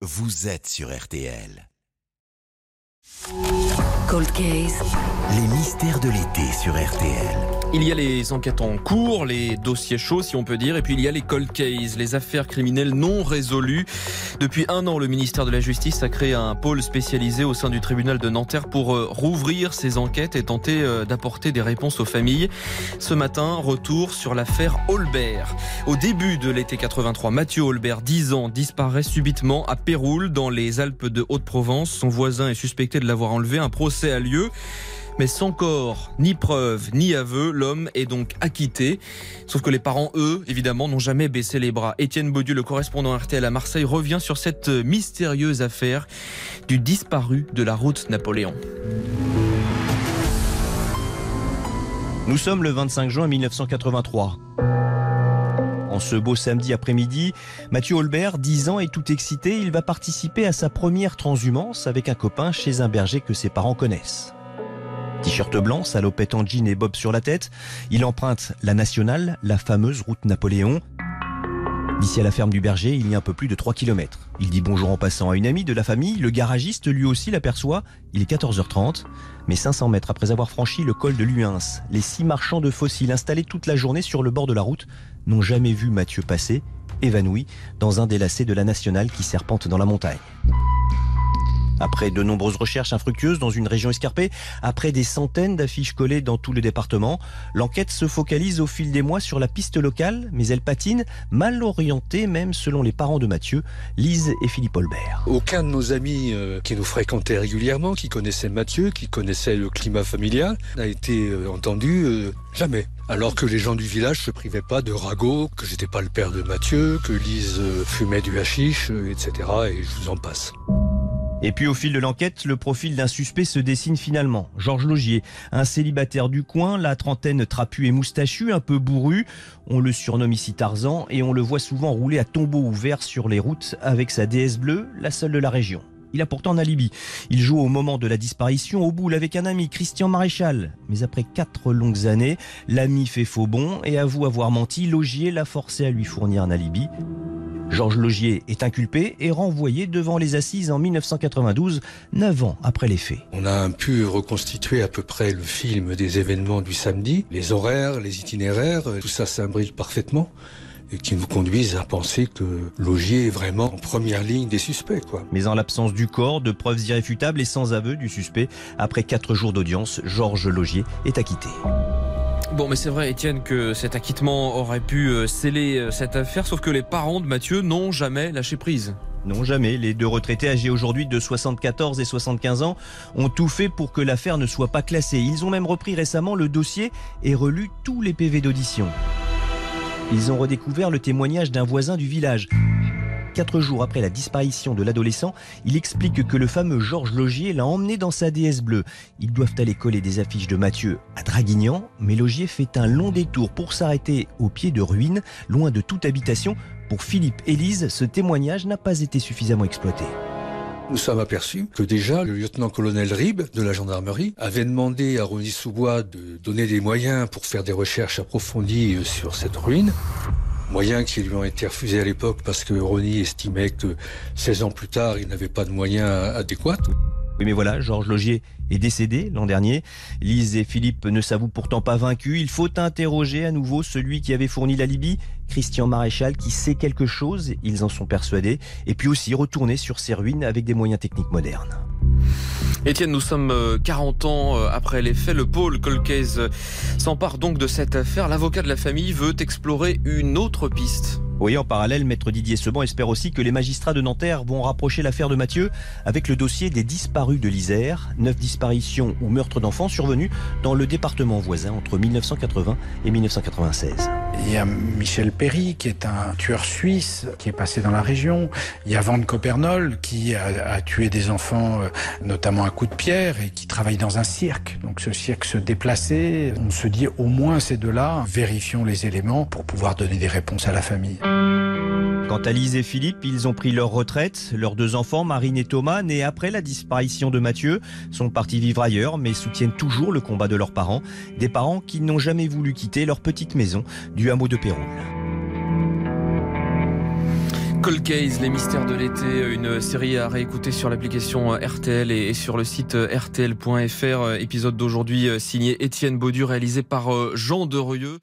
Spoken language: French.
vous êtes sur RTL. Cold Case. Les mystères de l'été sur RTL. Il y a les enquêtes en cours, les dossiers chauds si on peut dire, et puis il y a les cold cases, les affaires criminelles non résolues. Depuis un an, le ministère de la Justice a créé un pôle spécialisé au sein du tribunal de Nanterre pour euh, rouvrir ces enquêtes et tenter euh, d'apporter des réponses aux familles. Ce matin, retour sur l'affaire Holbert. Au début de l'été 83, Mathieu Holbert, 10 ans, disparaît subitement à Péroul, dans les Alpes de Haute-Provence. Son voisin est suspecté de l'avoir enlevé. Un procès a lieu. Mais sans corps, ni preuve, ni aveu, l'homme est donc acquitté. Sauf que les parents, eux, évidemment, n'ont jamais baissé les bras. Étienne Baudu, le correspondant RTL à Marseille, revient sur cette mystérieuse affaire du disparu de la route Napoléon. Nous sommes le 25 juin 1983. En ce beau samedi après-midi, Mathieu Holbert, 10 ans, est tout excité. Il va participer à sa première transhumance avec un copain chez un berger que ses parents connaissent. T-shirt blanc, salopette en jean et bob sur la tête, il emprunte la nationale, la fameuse route Napoléon. D'ici à la ferme du berger, il y a un peu plus de 3 km. Il dit bonjour en passant à une amie de la famille. Le garagiste, lui aussi, l'aperçoit. Il est 14h30. Mais 500 mètres après avoir franchi le col de Luins, les six marchands de fossiles installés toute la journée sur le bord de la route n'ont jamais vu Mathieu passer, évanoui, dans un des lacets de la nationale qui serpente dans la montagne. Après de nombreuses recherches infructueuses dans une région escarpée, après des centaines d'affiches collées dans tout le département, l'enquête se focalise au fil des mois sur la piste locale, mais elle patine, mal orientée même selon les parents de Mathieu, Lise et Philippe Holbert. Aucun de nos amis euh, qui nous fréquentaient régulièrement, qui connaissaient Mathieu, qui connaissaient le climat familial, n'a été euh, entendu euh, jamais. Alors que les gens du village se privaient pas de ragots, que j'étais pas le père de Mathieu, que Lise fumait du hashish, etc. Et je vous en passe. Et puis au fil de l'enquête, le profil d'un suspect se dessine finalement. Georges Logier, un célibataire du coin, la trentaine trapue et moustachue, un peu bourru. On le surnomme ici Tarzan et on le voit souvent rouler à tombeau ouvert sur les routes avec sa déesse bleue, la seule de la région. Il a pourtant un alibi. Il joue au moment de la disparition au boule avec un ami, Christian Maréchal. Mais après quatre longues années, l'ami fait faux bond et avoue avoir menti. Logier l'a forcé à lui fournir un alibi. Georges Logier est inculpé et renvoyé devant les assises en 1992, neuf ans après les faits. On a pu reconstituer à peu près le film des événements du samedi, les horaires, les itinéraires, euh, tout ça s'imbrique parfaitement et qui nous conduisent à penser que Logier est vraiment en première ligne des suspects. Quoi. Mais en l'absence du corps, de preuves irréfutables et sans aveu du suspect, après quatre jours d'audience, Georges Logier est acquitté. Bon, mais c'est vrai, Étienne, que cet acquittement aurait pu euh, sceller euh, cette affaire, sauf que les parents de Mathieu n'ont jamais lâché prise. Non, jamais. Les deux retraités âgés aujourd'hui de 74 et 75 ans ont tout fait pour que l'affaire ne soit pas classée. Ils ont même repris récemment le dossier et relu tous les PV d'audition. Ils ont redécouvert le témoignage d'un voisin du village. Quatre jours après la disparition de l'adolescent, il explique que le fameux Georges Logier l'a emmené dans sa déesse bleue. Ils doivent aller coller des affiches de Mathieu à Draguignan, mais Logier fait un long détour pour s'arrêter au pied de ruines, loin de toute habitation. Pour Philippe et Lise, ce témoignage n'a pas été suffisamment exploité. Nous sommes aperçus que déjà le lieutenant-colonel Rib de la gendarmerie avait demandé à Rony Sous-Bois de donner des moyens pour faire des recherches approfondies sur cette ruine. Moyens qui lui ont été refusés à l'époque parce que Rony estimait que 16 ans plus tard, il n'avait pas de moyens adéquats. Oui, mais voilà, Georges Logier est décédé l'an dernier. Lise et Philippe ne s'avouent pourtant pas vaincus. Il faut interroger à nouveau celui qui avait fourni l'alibi, Christian Maréchal, qui sait quelque chose, ils en sont persuadés, et puis aussi retourner sur ces ruines avec des moyens techniques modernes. Étienne, nous sommes euh, 40 ans euh, après les faits. Le pôle Colcaise s'empare donc de cette affaire. L'avocat de la famille veut explorer une autre piste. Oui, en parallèle, maître Didier Seban espère aussi que les magistrats de Nanterre vont rapprocher l'affaire de Mathieu avec le dossier des disparus de l'Isère, neuf disparitions ou meurtres d'enfants survenus dans le département voisin entre 1980 et 1996. Il y a Michel Perry, qui est un tueur suisse, qui est passé dans la région. Il y a Van Copernol, qui a, a tué des enfants, euh, notamment à coups de pierre, et qui travaille dans un cirque. Donc ce cirque se déplaçait. On se dit, au moins ces deux-là, vérifions les éléments pour pouvoir donner des réponses à la famille. Quant à Lise et Philippe, ils ont pris leur retraite. Leurs deux enfants, Marine et Thomas, nés après la disparition de Mathieu, sont partis vivre ailleurs, mais soutiennent toujours le combat de leurs parents. Des parents qui n'ont jamais voulu quitter leur petite maison du hameau de Péroul. Cold Case, les mystères de l'été, une série à réécouter sur l'application RTL et sur le site rtl.fr. Épisode d'aujourd'hui signé Étienne Baudu, réalisé par Jean Derieux.